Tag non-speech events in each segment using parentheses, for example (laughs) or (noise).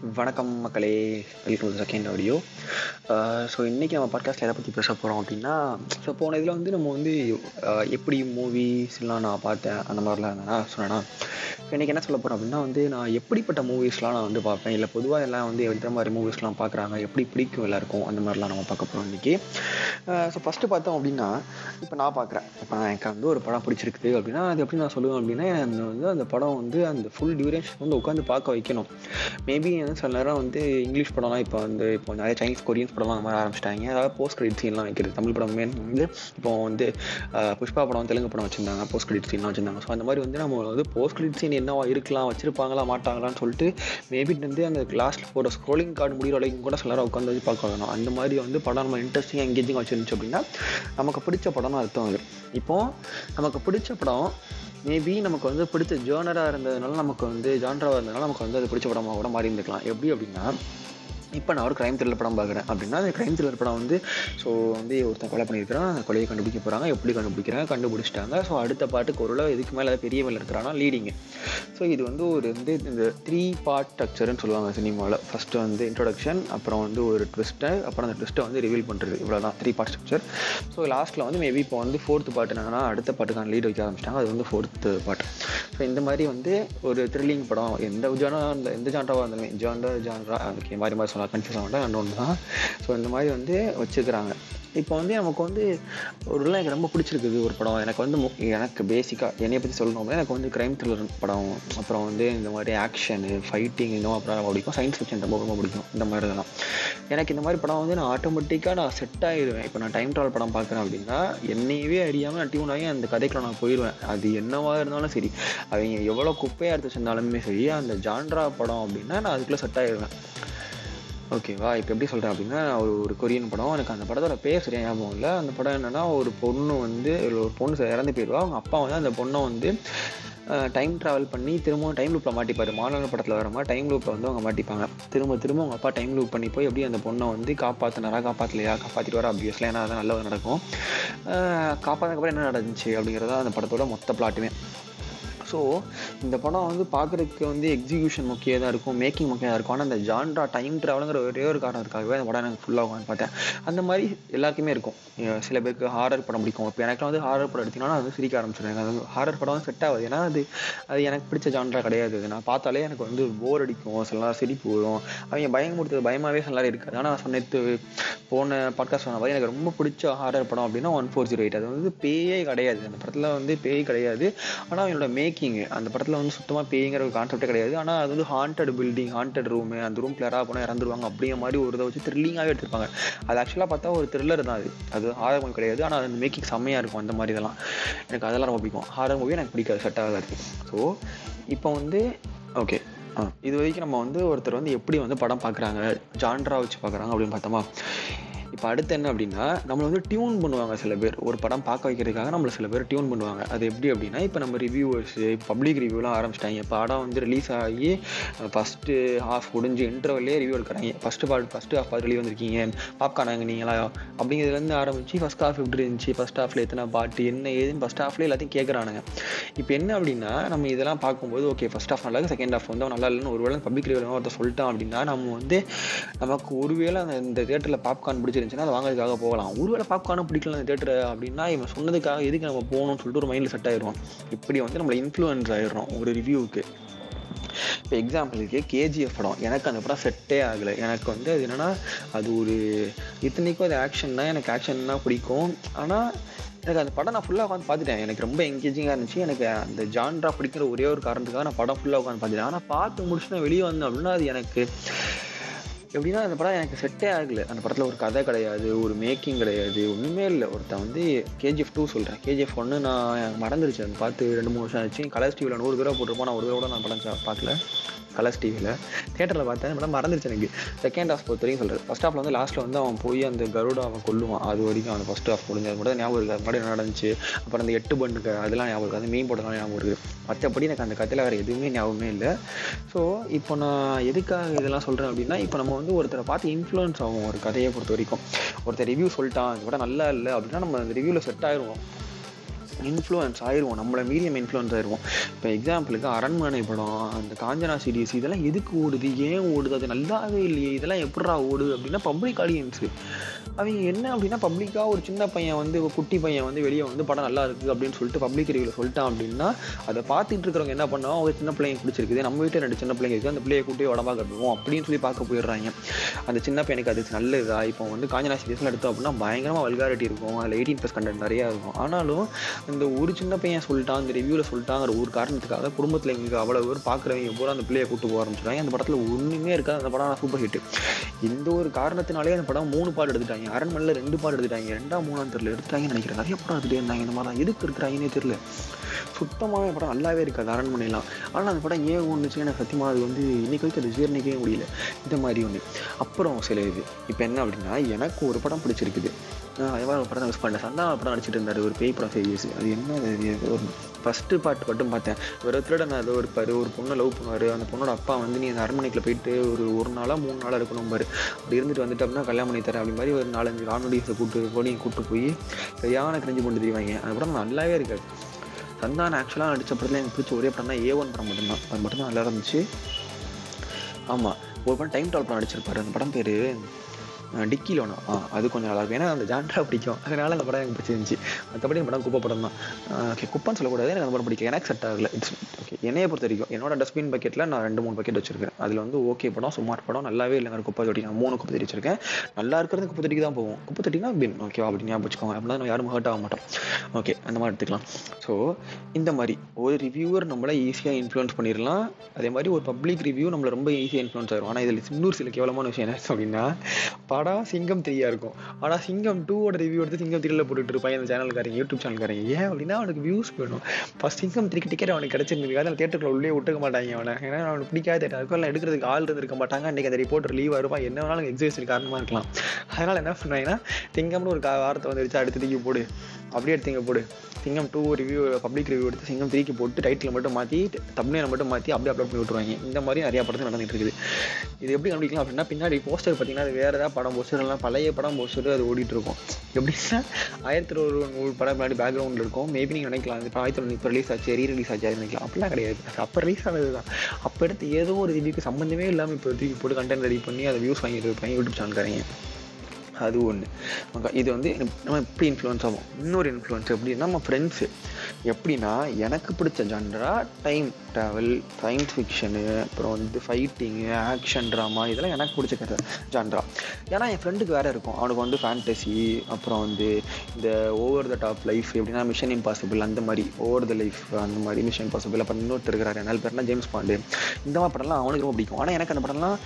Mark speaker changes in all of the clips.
Speaker 1: வணக்கம் மக்களே. Welcome to second audio so இன்றைக்கி நம்ம பாட்காஸ்ட்டில் எதை பற்றி பேச போகிறோம் அப்படின்னா ஸோ போன இதில் வந்து நம்ம வந்து uh, எப்படி மூவிஸ்லாம் நான் பார்த்தேன் அந்த மாதிரிலாம் நான் சொன்னேன்னா இன்றைக்கி என்ன சொல்ல போகிறோம் அப்படின்னா வந்து நான் எப்படிப்பட்ட மூவிஸ்லாம் நான் வந்து பார்ப்பேன் இல்லை பொதுவாக எல்லாம் வந்து எந்த மாதிரி மூவிஸ்லாம் பார்க்குறாங்க எப்படி பிடிக்கும் எல்லாருக்கும் அந்த மாதிரிலாம் நம்ம பார்க்க போகிறோம் இன்றைக்கி ஸோ ஃபஸ்ட்டு uh, பார்த்தோம் அப்படின்னா இப்போ நான் பார்க்குறேன். இப்போ நான் எனக்கு வந்து ஒரு படம் பிடிச்சிருக்குது அப்படின்னா அது எப்படி நான் சொல்லுவேன் அப்படின்னா அந்த வந்து அந்த படம் வந்து அந்த ஃபுல் டியூரேஷன் வந்து உட்காந்து பார்க்க வைக்கணும். மேபி சில நேரம் வந்து இங்கிலீஷ் படம்லாம் இப்போ வந்து இப்போ நிறைய சைனீஸ் கொரியன்ஸ் படம்லாம் அந்த மாதிரி ஆரம்பிச்சிட்டாங்க. அதாவது போஸ்ட் கிரெடிட் சீன்லாம் வைக்கிறது. தமிழ் படமே வந்து இப்போ வந்து புஷ்பா படம் தெலுங்கு படம் வச்சிருந்தாங்க. போஸ்ட் கிரெடிட் சீன்லாம் வச்சிருந்தாங்க. ஸோ அந்த மாதிரி வந்து நம்ம வந்து போஸ்ட் கிரெடிட் சீன் என்னவா இருக்கலாம் வச்சிருப்பாங்களா மாட்டாங்களான்னு சொல்லிட்டு மேபி வந்து அந்த லாஸ்ட் போகிற ஸ்க்ரோலிங் கார்டு முடிகிற வரைக்கும் கூட சில நேரம் உட்காந்து வச்சு பார்க்க வேணும் அந்த மாதிரி வந்து படம் நம்ம இன்ட்ரெஸ்டிங்காக எங்கேஜிங் வச்சிருந்துச்சு அப்படின்னா நமக்கு பிடிச்ச படம்னு அர்த்தம் அது. இப்போ நமக்கு பிடிச்ச படம் மேபி நமக்கு வந்து பிடிச்ச ஜேர்னராக இருந்ததுனால நமக்கு வந்து ஜான்ராவாக இருந்ததுனால நமக்கு வந்து அது பிடிச்ச படமாக கூட மாறி இருந்துக்கலாம். எப்படி அப்படின்னா இப்போ நான் ஒரு க்ரைம் த்ரில்லர் படம் பார்க்குறேன். அப்படின்னா அந்த க்ரைம் த்ரில்லர் படம் வந்து ஸோ வந்து ஒருத்தன் கொலை பண்ணியிருக்கிறான். அந்த கொலையை கண்டுபிடிக்க போகிறாங்க எப்படி கண்டுபிடிக்கிறாங்க? கண்டுபிடிச்சிட்டாங்க. ஸோ அடுத்த பாட்டுக்கு ஒரு இதுக்கு மேலே பெரிய மேலே இருக்கிறானா? லீடிங்கு ஸோ இது வந்து ஒரு வந்து இந்த த்ரீ பார்ட் ஸ்ட்ரக்சர்னு சொல்லுவாங்க சினிமாவில் ஃபஸ்ட்டு வந்து இன்ட்ரொடக்ஷன் அப்புறம் வந்து ஒரு ட்விஸ்ட்டை அப்புறம் அந்த ட்விஸ்ட்டை வந்து ரிவீல் பண்ணுறது இவ்வளோ தான் த்ரீ பார்ட் ஸ்ட்ரக்சர் ஸோ லாஸ்ட்டில் வந்து மேபி இப்போ வந்து ஃபோர்த்து பார்ட் என்னன்னா அடுத்த பாட்டுக்கான லீட் வைக்க ஆரம்பிச்சிட்டாங்க. அது வந்து ஃபோர்த்து பார்ட் ஸோ இந்த மாதிரி வந்து ஒரு த்ரில்லிங் படம் எந்த ஜானா அந்த எந்த ஜான்ராவாக இருந்தாலுமே ஜாண்டர் ஜான்ரா அதுக்கு மாதிரி மாதிரி சொல்லலாம் கன்ஃபியூஸ் ஆக ஒன்று தான் ஸோ இந்த மாதிரி வந்து வச்சுக்கிறாங்க இப்போ வந்து நமக்கு வந்து ஒரு எனக்கு ரொம்ப பிடிச்சிருக்குது ஒரு படம். எனக்கு வந்து மு- எனக்கு பேசிக்காக என்னையை பற்றி சொல்லணும் எனக்கு வந்து க்ரைம் த்ரில்லர் படம். அப்புறம் வந்து இந்த மாதிரி ஆக்ஷனு ஃபைட்டிங் இந்த மாதிரி படம் ரொம்ப பிடிக்கும். சயின்ஸ் ஃபிக்ஷன் ரொம்ப ரொம்ப பிடிக்கும். இந்த மாதிரி இதெல்லாம். எனக்கு இந்த மாதிரி படம் வந்து நான் ஆட்டோமேட்டிக்காக நான் செட் ஆகிடுவேன் இப்போ நான் டைம் ட்ராவல் படம் பார்க்குறேன் அப்படின்னா என்னையவே அறியாமல் நான் டியூன் ஆகி அந்த கதைக்குள்ள நான் போயிடுவேன். அது என்னவாக இருந்தாலும் சரி. அவங்க எவ்வளோ குப்பையாக எடுத்து வச்சிருந்தாலுமே சரி அந்த ஜான்ரா படம் அப்படின்னா நான் அதுக்குள்ளே செட் ஆகிடுவேன் ஓகேவா இப்போ எப்படி சொல்கிறேன் அப்படின்னா ஒரு ஒரு கொரியன் படம் எனக்கு அந்த படத்தோட பேர் சரியாக ஞாபகம் இல்லை. அந்த படம் என்னென்னா ஒரு பொண்ணு வந்து ஒரு பொண்ணு இறந்து போயிடுவா அவங்க அப்பா வந்து அந்த பொண்ணை வந்து டைம் ட்ராவல் பண்ணி திரும்பவும் டைம் லூப்பில் மாட்டிப்பார். மாநில படத்தில் வர மாதிரி டைம் லூப்பில் வந்து அவங்க மாட்டிப்பாங்க. திரும்ப திரும்ப அவங்க அப்பா டைம் லூப் பண்ணி போய் எப்படி அந்த பொண்ணை வந்து காப்பாற்றினாரா காப்பாற்றலையா காப்பாற்றிட்டு வர அப்வியஸ்ல ஏன்னா அதான் நல்லது நடக்கும். காப்பாற்றக்கப்புறம் என்ன நடந்துச்சு அப்படிங்கிறதா அந்த படத்தோட மொத்த பிளாட்டுமே ஸோ இந்த படம் வந்து பார்க்குறதுக்கு வந்து எக்ஸிகியூஷன் முக்கியம் தான் இருக்கும் மேக்கிங் முக்கியம் இருக்கும். ஆனால் அந்த ஜான்ரா டைம் ட்ராவலுங்கிற ஒரே ஒரு காரணத்துக்காகவே அந்த படம் எனக்கு ஃபுல்லாக உட்காந்து பார்த்தேன். அந்த மாதிரி எல்லாருக்குமே இருக்கும். சில பேருக்கு ஹாரர் படம் பிடிக்கும். இப்போ எனக்குலாம் வந்து ஹாரர் படம் எடுத்தீங்கன்னா நான் வந்து சிரிக்க ஆரம்பிச்சிடுவேன் அது ஹாரர் படம் வந்து செட் ஆகுது. ஏன்னா அது அது எனக்கு பிடிச்ச ஜான்ரா கிடையாது. நான் பார்த்தாலே எனக்கு வந்து போர் அடிக்கும். சில நேரம் சிரிப்பு வரும். அவங்க பயமுறுத்துறது பயமாகவே சில நேரம் இருக்காது. ஆனால் நான் சொன்னது போன பாட்காஸ்ட் சொன்ன மாதிரி எனக்கு ரொம்ப பிடிச்ச ஹாரர் படம் அப்படின்னா ஒன் ஃபோர் ஜீரோ எயிட். அது வந்து பேயே கிடையாது. அந்த படத்தில் வந்து பேய் கிடையாது. ஆனால் அவங்களோட மேக்கிங் அந்த படத்தில் வந்து சுத்தமாக பேய்ங்கிற ஒரு கான்செப்டே கிடையாது. ஆனால் அது வந்து ஹாண்டட் பில்டிங் ஹாண்டட் ரூமு அந்த ரூம் யாராக போனால் இறந்துருவாங்க அப்படிங்கிற மாதிரி ஒரு இதை வச்சு த்ரில்லிங்காகவே எடுத்திருப்பாங்க. அது ஆக்சுவலாக பார்த்தா ஒரு த்ரில்லர் தான் அது. அது ஹாரர் மூவி கிடையாது. ஆனால் அந்த மேக்கிங் செம்மையாக இருக்கும் அந்த மாதிரி இதெல்லாம். எனக்கு அதெல்லாம் ரொம்ப பிடிக்கும். ஹாரர் மூவி எனக்கு பிடிக்காது செட் ஆகாது. ஸோ இப்போ வந்து ஓகே இது வரைக்கும் நம்ம வந்து ஒருத்தர் வந்து எப்படி வந்து படம் பார்க்குறாங்க ஜான்ரா வச்சு பார்க்குறாங்க அப்படின்னு பார்த்தோமா? இப்போ அடுத்து என்ன அப்படின்னா நம்மளை வந்து டியூன் பண்ணுவாங்க சில பேர். ஒரு படம் பார்க்க வைக்கிறதுக்காக நம்மளை சில பேர் டியூன் பண்ணுவாங்க. அது எப்படி அப்படின்னா இப்போ நம்ம ரிவ்யூவர்ஸு பப்ளிக் ரிவ்யூலாம் ஆரம்பிச்சிட்டாங்க. படம் வந்து ரிலீஸ் ஆகி ஃபஸ்ட்டு ஹாஃப் முடிஞ்சு இன்டர்வல்லே ரிவ்யூ எடுக்கிறாங்க. ஃபஸ்ட்டு பாட் ஃபஸ்ட்டு ஹாஃப் பார்த்து வெளியே வந்திருக்கீங்க. பாப்கார்ன் வாங்கினீங்களா? அப்படிங்கிறதுலேருந்து ஆரம்பிச்சு ஃபஸ்ட் ஹாஃப் எப்படி இருந்துச்சு? ஃபஸ்ட் ஹாஃபில் எத்தனை பாட்டு என்ன ஏதுன்னு ஃபஸ்ட் ஹாஃப்ல எல்லாத்தையும் கேட்குறானுங்க இப்போ என்ன அப்படின்னா நம்ம இதெல்லாம் பார்க்கும்போது ஓகே ஃபஸ்ட் ஹாஃப் நல்லா செகண்ட் ஹாஃப் வந்து நல்லா இல்லைன்னு ஒருவேளை பப்ளிக் ரிவ்யூ ஒருத்தர் சொல்லிட்டான் அப்படின்னா நம்ம வந்து நமக்கு ஒருவேளை அந்த இந்த தேட்டரில் பாப்கார்ன் பிடிச்சிருந்துச்சுன்னா அதை வாங்குறதுக்காக போகலாம். ஒருவேளை பாப்கார்னும் பிடிக்கல அந்த தேட்டர் அப்படின்னா இவன் சொன்னதுக்காக எதுக்கு நம்ம போகணும்னு சொல்லிட்டு ஒரு மைண்டில் செட் ஆயிடுவோம் இப்படி வந்து நம்மளை இன்ஃப்ளூயன்ஸ் ஆயிடுறோம் ஒரு ரிவ்யூவுக்கு இப்போ எக்ஸாம்பிளுக்கு கேஜிஎஃப் படம். எனக்கு அந்த படம் செட்டே ஆகலை. எனக்கு வந்து அது என்னன்னா அது ஒரு இத்தனைக்கும் அது ஆக்ஷன் தான். எனக்கு ஆக்ஷன் தான் பிடிக்கும். ஆனால் எனக்கு அந்த படம் நான் ஃபுல்லாக உட்காந்து பார்த்துட்டேன். எனக்கு ரொம்ப என்கேஜிங்காக இருந்துச்சு. எனக்கு அந்த ஜான்ரா பிடிக்கிற ஒரே ஒரு காரணத்துக்காக நான் படம் ஃபுல்லாக உட்காந்து பார்த்துட்டேன். ஆனால் பார்த்து முடிச்சுன்னா வெளியே வந்தேன் அப்படின்னா அது எனக்கு எப்படின்னா அந்த படம் எனக்கு செட்டே ஆகலை. அந்த படத்தில் ஒரு கதை கிடையாது ஒரு மேக்கிங் கிடையாது ஒன்றுமே இல்லை. ஒருத்தன் வந்து கேஜிஎஃப் டூ சொல்கிறேன் கேஜிஎஃப் ஒன்று நான் மறந்துருச்சு. அதை பார்த்து ரெண்டு மூணு வருஷம் ஆச்சு. கலர்ஸ் டிவியில் நூறு தடவை போட்டிருப்போம். நான் ஒரு தடவை கூட நான் படம் பார்க்கல. கலர்ஸ் டிவியில் தேட்டரில் பார்த்தேன். படம் மறந்துருச்சு எனக்கு. செகண்ட் ஹாஃப் பொறுத்த வரைக்கும் சொல்கிறேன் ஃபஸ்ட் ஹாஃபில் வந்து லாஸ்ட்டில் வந்து அவன் போய் அந்த கருடா அவன் கொல்லுவான். அது வரைக்கும் அவன் ஃபஸ்ட் ஹாஃப் முடிஞ்சது கூட ஞாபகம் இருக்குது அது என்ன நடந்துச்சு? அப்புறம் அந்த எட்டு பண்ணுக்கு அதெல்லாம் ஞாபகம் இருக்குது அது மீன் போட்டதெல்லாம் ஞாபகம் இருக்குது மற்றபடி எனக்கு அந்த கதையில் வேறு எதுவுமே ஞாபகமே இல்லை. ஸோ இப்போ நான் எதுக்காக இதெல்லாம் சொல்கிறேன் அப்படின்னா இப்போ நம்ம வந்து ஒருத்தரை பார்த்து இன்ஃப்ளூயன்ஸ் ஆகும் ஒரு கதையை பொறுத்த வரைக்கும். ஒருத்தர் ரிவ்யூ சொல்லிட்டான் இதை விட நல்லா இல்லை அப்படின்னா நம்ம அந்த ரிவ்யூவில் செட் ஆயிடுவோம் இன்ஃப்ளூயன்ஸ் ஆயிடுவோம் நம்மளை மீடியம் இன்ஃப்ளூயன்ஸ் ஆயிடுவோம் இப்போ எக்ஸாம்பிளுக்கு அரண்மனை படம் அந்த காஞ்சனா சீரியஸ் இதெல்லாம் எதுக்கு ஓடுது? ஏன் ஓடுது? அது நல்லாவே இல்லையே. இதெல்லாம் எப்படா ஓடுது? அப்படின்னா பப்ளிக் ஆடியன்ஸு அவங்க என்ன அப்படின்னா பப்ளிக்காக ஒரு சின்ன பையன் வந்து ஒரு குட்டி பையன் வந்து வெளியே வந்து படம் நல்லா இருக்குது அப்படின்னு சொல்லிட்டு பப்ளிக் ரிவியூவில் சொல்லிட்டான் அப்படின்னா அதை பார்த்துட்டு இருக்கிறவங்க என்ன பண்ணுவோம் அவங்க சின்ன பிள்ளைங்க பிடிச்சிருக்குது. நம்ம வீட்டில் ரெண்டு சின்ன பிள்ளைங்க இருக்குது அந்த பிள்ளையை கூட்டி உடம்பா கட்டுவோம் அப்படின்னு சொல்லி பார்க்க போயிடுறாங்க. அந்த சின்ன பையனுக்கு அது நல்லதா? இப்போ வந்து காஞ்சனா சீரியஸ்லாம் எடுத்தோம் அப்படின்னா பயங்கரமாக வல்காரிட்டி இருக்கும். அதில் எயிட்டீன் ப்ளஸ் கண்டென்ட் நிறையா இருக்கும். ஆனாலும் இந்த ஒரு சின்ன பையன் சொல்லிட்டான் இந்த ரிவ்யூவில் சொல்லிட்டாங்கிற ஒரு காரணத்துக்காக குடும்பத்தில் எங்களுக்கு அவ்வளோ பேர் பார்க்குறவங்க பூரா அந்த பிள்ளையை கூட்டு போக ஆரம்பிச்சிட்டாங்க. அந்த படத்தில் ஒன்றுமே இருக்காது. அந்த படம் சூப்பர் ஹிட் இந்த ஒரு காரணத்தினாலே அந்த படம் மூணு பாட்டு எடுத்துட்டாங்க. அரண்மனையில் ரெண்டு பாட்டு எடுத்துட்டாங்க. ரெண்டாம் மூணாம் தெரியல. எடுத்துட்டாங்கன்னு நினைக்கிறேன். நிறைய படம் எடுத்துகிட்டே இருந்தாங்க. இந்த மாதிரி தான் எதுக்கு இருக்கிறாங்கன்னே தெரியல. சுத்தமாக படம் நல்லாவே இருக்காது அரண்மனைலாம். ஆனால் அந்த படம் ஏன் ஒன்றுச்சு எனக்கு சத்தியமாக அது வந்து இன்னைக்கு வரைக்கும் அது ஜீரணிக்கவே முடியல. இந்த மாதிரி ஒன்று அப்புறம் சில இது. இப்போ என்ன அப்படின்னா எனக்கு ஒரு படம் பிடிச்சிருக்குது. எவ்வளோ படம் மிஸ் பண்ணேன் சந்தா படம் நடிச்சிட்டு இருந்தார் ஒரு பேய் படம் சீரியஸ் அது என்ன ஒரு ஃபஸ்ட்டு பாட்டு மட்டும் பார்த்தேன். ஒரு திருடன் ஏதோ இருப்பார் ஒரு பொண்ணை லவ் பண்ணுவார் அந்த பொண்ணோட அப்பா வந்து நீ அந்த அரண்மனைக்குள்ள போயிட்டு ஒரு ஒரு நாளாக மூணு நாளாக இருக்கணும் பாரு. அப்படி இருந்துட்டு வந்துட்டு அப்படின்னா கல்யாணம் பண்ணி தரேன். அப்படி மாதிரி ஒரு நாலஞ்சு ராணுவடிஸை கூட்டு போனி கூட்டு போய் சரியான கிரிஞ்சு கொண்டு தெரிவாங்க. அந்த படம் நல்லாவே இருக்காது. சந்தான ஆக்சுவலாக நடித்த படத்தில் எனக்கு பிடிச்ச ஒரே படம் தான் ஏ ஒன் படம் மட்டும்தான். அது மட்டும் தான் நல்லா இருந்துச்சு. ஆமாம் ஒரு படம் டைம் ட்ராவல் படம் நடிச்சிருப்பாரு. அந்த படம் பேர் டிக்கி லோனோ ஆ அது கொஞ்சம் நல்லா இருக்கும். ஏன்னா அந்த ஜான்ட்ரா பிடிக்கும். அதனால அந்த படம் எனக்கு பிடிச்சிருந்துச்சு. மற்றபடி அந்த படம் குப்பை படம் தான். ஓகே குப்பைன்னு சொல்லக்கூடாது. எனக்கு அந்த படம் பிடிக்கும் எனக்கு செட் ஆகல. இட்ஸ் ஓகே என்னைய பொறுத்த வரைக்கும் என்னோட டஸ்ட்பின் பக்கெட்டில் நான் ரெண்டு மூணு பக்கெட் வச்சிருக்கேன். அதில் வந்து ஓகே படம் சுமார் படம். நல்லாவே இல்லைங்கிற குப்பை தொட்டி நான் மூணு குப்பை தொட்டி வச்சிருக்கேன். நல்லா இருக்கிறது குப்பை தொட்டிக்கு தான் போவோம். குப்பை தொட்டினா பின் ஓகேவா அப்படி ஞாபகம் வச்சுக்கோங்க. அப்படின்னா நம்ம யாரும் ஹர்ட் ஆக மாட்டோம். ஓகே அந்த மாதிரி எடுத்துக்கலாம். ஸோ இந்த மாதிரி ஒரு ரிவ்யூவர் நம்மளை ஈஸியாக இன்ஃப்ளூயன்ஸ் பண்ணிடலாம். அதே மாதிரி ஒரு பப்ளிக் ரிவ்யூ நம்மளை ரொம்ப ஈஸியாக இன்ஃப்ளூயன்ஸ் ஆகிடும் ஆனால் இதில் இன்னொரு சில கேவலமான விஷயம் என்ன அப்படின்னா படம் சிங்கம் த்ரீயா இருக்கும். ஆனால் சிங்கம் டூவோட ரிவ்யூ எடுத்து சிங்கம் த்ரீல போட்டுட்டு இருப்பான். அந்த சேனல்காரங்க யூடியூப் சேனல்காரங்க ஏன் அப்படின்னா அவனுக்கு வியூஸ் வேணும் ஃபஸ்ட் சிங்கம் த்ரீக்கு டிக்கெட் அவனுக்கு கிடச்சிருந்துருக்கு அந்த தேட்டருக்குள்ள உள்ளே விட்டுக்க மாட்டாங்க அவனை. ஏன்னா அவனுக்கு பிடிக்காத தேட்டர் எல்லாம் எடுக்கிறதுக்கு ஆள் இருந்திருக்க மாட்டாங்க. அன்றைக்கி அந்த ரிப்போர்ட் லீவாக இருப்பான். என்ன வேணாலும் எக்ஸிபிஷன் காரணமாக இருக்கலாம். அதனால் என்ன பண்ணுவாங்கன்னா சிங்கம்னு ஒரு கா- வார்த்தை வந்துருச்சு. அடுத்து தூக்கி போடு. அப்படியே எடுத்தீங்க போடு. சிங்கம் டூ ரிவ்யூ பப்ளிக் ரிவ்யூ எடுத்து சிங்கம் த்ரீக்கு போட்டு டைட்டில் மட்டும் மாற்றி தம்ப்நெயிலை மட்டும் மாற்றி அப்படியே அப்லோட் பண்ணி விட்டுருவாங்க. இந்த மாதிரி நிறையா படத்தில் நடந்துட்டு இருக்குது. இது எப்படி கண்டுபிடிக்கலாம் அப்படின்னா பின்னாடி போஸ்டர் பார்த்தீங்கன்னா அது வேறு ஏதாவது படம் படம் எல்லாம் பழைய படம் போஸ்டர் அது ஓடிட்டு இருக்கும் எப்படின்னா (laughs) ஆயிரத்தி ஒரு நூறு படம் முன்னாடி பேக்ரவுண்டில் இருக்கும். மேபி நீங்கள் நினைக்கலாம் இப்போ ஆயிரத்தி தொண்ணூறு இப்போ ரிலீஸ் ஆச்சு ரீ ரிலீஸ் ஆச்சு நினைக்கலாம். அப்படிலாம் கிடையாது. அப்போ ரிலீஸ் ஆனது தான் அப்போ எடுத்து ஏதோ ஒரு ரிவ்யூக்கு சம்மந்தமே இல்லாமல் இப்போ தூக்கி போட்டு கண்டென்ட் ரெடி பண்ணி அதை வியூஸ் வாங்கிட்டு இருப்பாங்க யூடியூப் சேனல்காரங்க அது ஒன்று இது வந்து நம்ம எப்படி இன்ஃப்ளூயன்ஸ் ஆகும் இன்னொரு இன்ஃப்ளூயன்ஸ் எப்படின்னா நம்ம ஃப்ரெண்ட்ஸு எப்படின்னா எனக்கு பிடிச்ச genre time travel science fiction அப்புறம் வந்து ஃபைட்டிங்கு ஆக்ஷன் ட்ராமா இதெல்லாம் எனக்கு பிடிச்ச கதை ஜான்ரா ஏன்னா என் ஃப்ரெண்டுக்கு வேறு இருக்கும். அவனுக்கு வந்து ஃபேண்டசி அப்புறம் வந்து இந்த ஓவர் த டாப் லைஃப் எப்படின்னா மிஷன் இம்பாசிபிள் அந்த மாதிரி ஓவர் த லைஃப் அந்த மாதிரி மிஷன் இம்பாசிபிள் அப்புறம் இன்னொருத்தர் இருக்கிறாரு நாலு பேர்னா ஜேம்ஸ் பாண்டு இந்த மாதிரி படம்லாம் அவனுக்கு ரொம்ப பிடிக்கும். ஆனால் எனக்கு அந்த படம்லாம்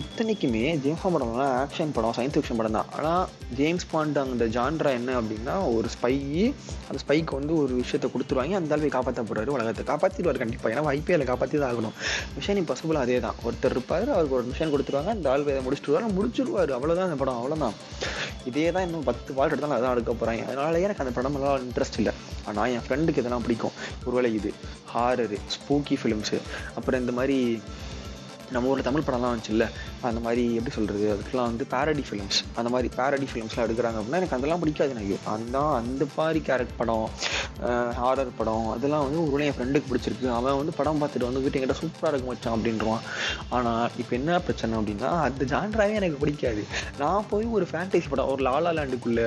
Speaker 1: இத்தனைக்குமே ஜேம்ஸ் பாண்ட் படம்லாம் ஆக்ஷன் படம் சயின்ஸ் ஃபிக்ஷன் படம் தான். ஆனால் ஜேம்ஸ் பாண்ட் அந்த ஜான்ரா என்ன அப்படின்னா ஒரு ஸ்பை அந்த ஸ்பைக்கு வந்து ஒரு விஷயத்தை கொடுத்துருவாங்க. அந்த ஆள் காப்பாற்ற போகிறாரு உலகத்தை காப்பாற்றிடுவார் கண்டிப்பாக ஏன்னா ஐபிஎல் காப்பாற்றி தான் ஆகணும். மிஷன் இம்பாசிபிள் அதே தான். ஒருத்தர் இருப்பார் அவருக்கு ஒரு மிஷன் கொடுத்துருவாங்க. அந்த ஆள் இதை முடிச்சுடுவார் முடிச்சிடுவார் அவ்வளோதான் அந்த படம் அவ்வளோதான் இதே தான் இன்னும் பத்து பால் எடுத்தாலும் அதான் எடுக்க போகிறாங்க அதனால எனக்கு அந்த படம் எல்லாம் இன்ட்ரெஸ்ட் இல்லை. ஆனால் என் ஃப்ரெண்டுக்கு இதெல்லாம் பிடிக்கும். ஒருவேளை இது ஹாரரு ஸ்பூக்கி ஃபிலிம்ஸு அப்புறம் இந்த மாதிரி நம்ம ஊரில் தமிழ் படம்லாம் வந்துச்சுல்ல? அந்த மாதிரி எப்படி சொல்கிறது அதுக்கெலாம் வந்து பேரடி ஃபிலிம்ஸ் அந்த மாதிரி பேரடி ஃபிலிம்ஸ்லாம் எடுக்கிறாங்க அப்படின்னா எனக்கு அதெல்லாம் பிடிக்காது. எனக்கு அந்த அந்த மாதிரி கேரக்ட் படம் ஹாரர் படம் அதெல்லாம் வந்து ஒரு என் ஃப்ரெண்டுக்கு பிடிச்சிருக்கு. அவன் வந்து படம் பார்த்துட்டு வந்து என்கிட்ட சூப்பராக இருக்கும் வச்சான் அப்படின்றான். ஆனால் இப்போ என்ன பிரச்சனை அப்படின்னா அந்த ஜான்ராவே எனக்கு பிடிக்காது. நான் போய் ஒரு ஃபேண்டசி படம் ஒரு லாலா லேண்டுக்குள்ளே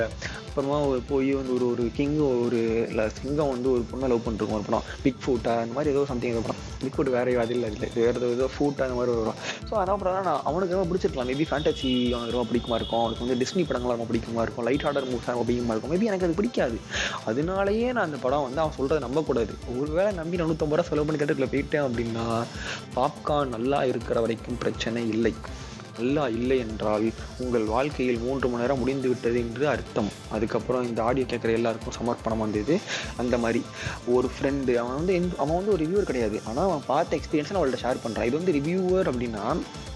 Speaker 1: அப்புறமா ஒரு போய் வந்து ஒரு ஒரு கிங் ஒரு இல்லை சிங்கம் வந்து ஒரு பொண்ணை லவ் பண்ணிருக்கோம் ஒரு படம். பிக் ஃபூட்டா அந்த மாதிரி ஏதோ சம்திங் ஏதோ படம். பிக் ஃபுட் வேற அது இல்லை இல்லை. வேறு ஏதோ ஏதோ ஃபூட்டா அந்த மாதிரி வரும் ஸோ அதான் படம். நான் அவன் அவனுக்கு ரொம்ப பிடிச்சிருக்கலாம். மேபி ஃபேண்டசி அவனுக்கு ரொம்ப பிடிக்குமா இருக்கும். அவனுக்கு வந்து டிஸ்னி படங்கள் ரொம்ப பிடிக்குமா இருக்கும். லைட் ஆர்டர் மூவ்ஸ் ரொம்ப பிடிக்குமா இருக்கும். மேபி எனக்கு அது பிடிக்காது. அதனாலயே நான் அந்த படம் வந்து அவன் சொல்கிறத நம்பக்கூடாது. ஒருவேளை நம்பி நானூற்றம்பது ரூபா செலவு பண்ணி தேட்டரில் போயிட்டேன் அப்படின்னா பாப்கார்ன் நல்லா இருக்கிற வரைக்கும் பிரச்சனை இல்லை. நல்லா இல்லை என்றால் உங்கள் வாழ்க்கையில் மூன்று மணி நேரம் முடிந்து விட்டது என்று அர்த்தம். அதுக்கப்புறம் இந்த ஆடியோ கேட்குற எல்லாருக்கும் சமர்ப்பணம் வந்தது. அந்த மாதிரி. ஒரு ஃப்ரெண்டு அவன் வந்து என் அவன் வந்து ஒரு ரிவ்யூவர் கிடையாது. ஆனால் அவன் பார்த்த எக்ஸ்பீரியன்ஸை நான் அவள்கிட்ட ஷேர் பண்ணுறான் இது வந்து ரிவ்யூவர் அப்படின்னா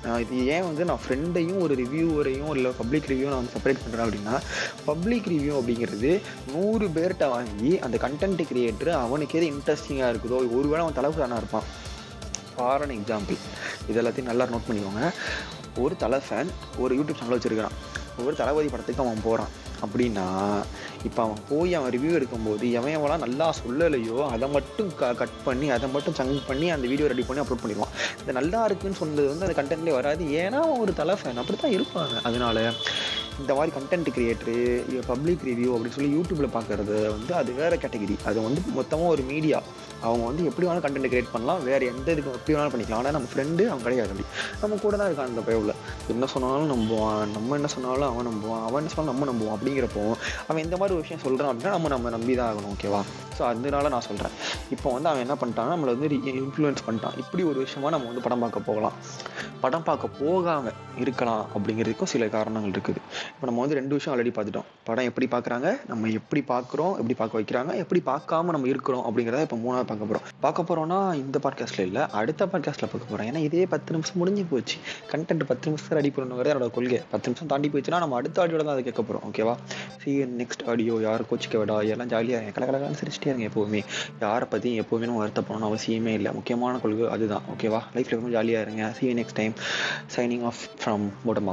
Speaker 1: நான் இது ஏன் வந்து நான் ஃப்ரெண்டையும் ஒரு ரிவ்யூவரையும் இல்லை பப்ளிக் ரிவ்யூ நான் வந்து செப்பரேட் பண்ணுறேன் அப்படின்னா பப்ளிக் ரிவ்யூ அப்படிங்கிறது நூறு பேர்கிட்ட வாங்கி அந்த கண்டென்ட் கிரியேட்டர் அவனுக்கு எது இன்ட்ரெஸ்டிங்காக இருக்குதோ ஒருவேளை அவன் தலைவரானா இருப்பான். ஃபார் அன் எக்ஸாம்பிள் இது எல்லாத்தையும் நல்லா நோட் பண்ணிக்கோங்க. ஒரு தலை ஃபேன் ஒரு யூடியூப் சேனல் வச்சுருக்கிறான். ஒரு தளபதி படத்துக்கு அவன் போகிறான் அப்படின்னா இப்போ அவன் போய் அவன் ரிவ்யூ எடுக்கும்போது எவன் எவனா நல்லா சொல்லலையோ அதை மட்டும் க கட் பண்ணி அதை மட்டும் சங்க் பண்ணி அந்த வீடியோ ரெடி பண்ணி அப்லோட் பண்ணிடுவான். இது நல்லா இருக்குன்னு சொன்னது வந்து அந்த கண்டென்ட்லேயே வராது. ஏன்னா அவன் ஒரு தலை ஃபேன் அப்படி தான் இருப்பாங்க. அதனால இந்த மாதிரி கண்டென்ட் கிரியேட்டரு பப்ளிக் ரிவ்யூ அப்படின்னு சொல்லி யூடியூப்பில் பார்க்குறது வந்து அது வேறு கேட்டகிரி அது வந்து மொத்தமாக ஒரு மீடியா அவங்க வந்து எப்படி வேணாலும் கண்டென்ட் கிரியேட் பண்ணலாம். வேறு எந்த இதுக்கு எப்படி வேணாலும் பண்ணிக்கலாம். ஆனால் நம்ம ஃப்ரெண்டு அவன் கிடையாது நம்ம கூட தான் இருக்கான் அந்த பயவில் என்ன சொன்னாலும் நம்புவான். நம்ம என்ன சொன்னாலும் அவன் நம்புவான். அவன் என்ன சொன்னாலும் நம்ம நம்புவான் அப்படிங்கிறப்போ அவன் இந்த மாதிரி ஒரு விஷயம் சொல்கிறான் அப்படின்னா நம்ம நம்ம நம்பி தான் ஆகணும் ஓகேவா ஸோ அதனால நான் சொல்கிறேன் இப்போ வந்து அவன் என்ன பண்ணிட்டான்? நம்மளை வந்து இன்ஃப்ளூயன்ஸ் பண்ணிட்டான். இப்படி ஒரு விஷயமா நம்ம வந்து படம் பார்க்க போகலாம். படம் பார்க்க போகாமல் இருக்கலாம் அப்படிங்கிறதுக்கும் சில காரணங்கள் இருக்குது. இப்போ நம்ம வந்து ரெண்டு விஷயம் ஆல்ரெடி பார்த்துட்டோம். படம் எப்படி பார்க்குறாங்க? நம்ம எப்படி பார்க்குறோம்? எப்படி பார்க்க வைக்கிறாங்க? எப்படி பார்க்காம நம்ம இருக்கிறோம் அப்படிங்கிறத இப்போ மூணாவது பார்க்க போகிறோம் பார்க்க போகிறோம்னா இந்த பாட்காஸ்ட்டில் இல்லை. அடுத்த பாட்காஸ்ட்டில் பார்க்க போகிறோம் ஏன்னா இதே பத்து நிமிஷம் முடிஞ்சு போச்சு. கண்டென்ட் பத்து நிமிஷம் ரெடி பண்ணணுங்கிறது என்னோட கொள்கை. பத்து நிமிஷம் தாண்டி போச்சுன்னா நம்ம அடுத்த ஆடியோட தான் அதை கேட்க போகிறோம் ஓகேவா சி நெக்ஸ்ட் ஆடியோ யாரும் கோச்சிக்க விடா எல்லாம் ஜாலியாக கலகலகான்னு சிரிச்சிட்டே இருங்க எப்போவுமே. யாரை பற்றியும் எப்போவுமே நம்ம வருத்தப்படணும் அவசியமே இல்லை. முக்கியமான கொள்கை அதுதான். ஓகேவா லைஃப்பில் ரொம்ப ஜாலியாக இருங்க. See next time signing off from modem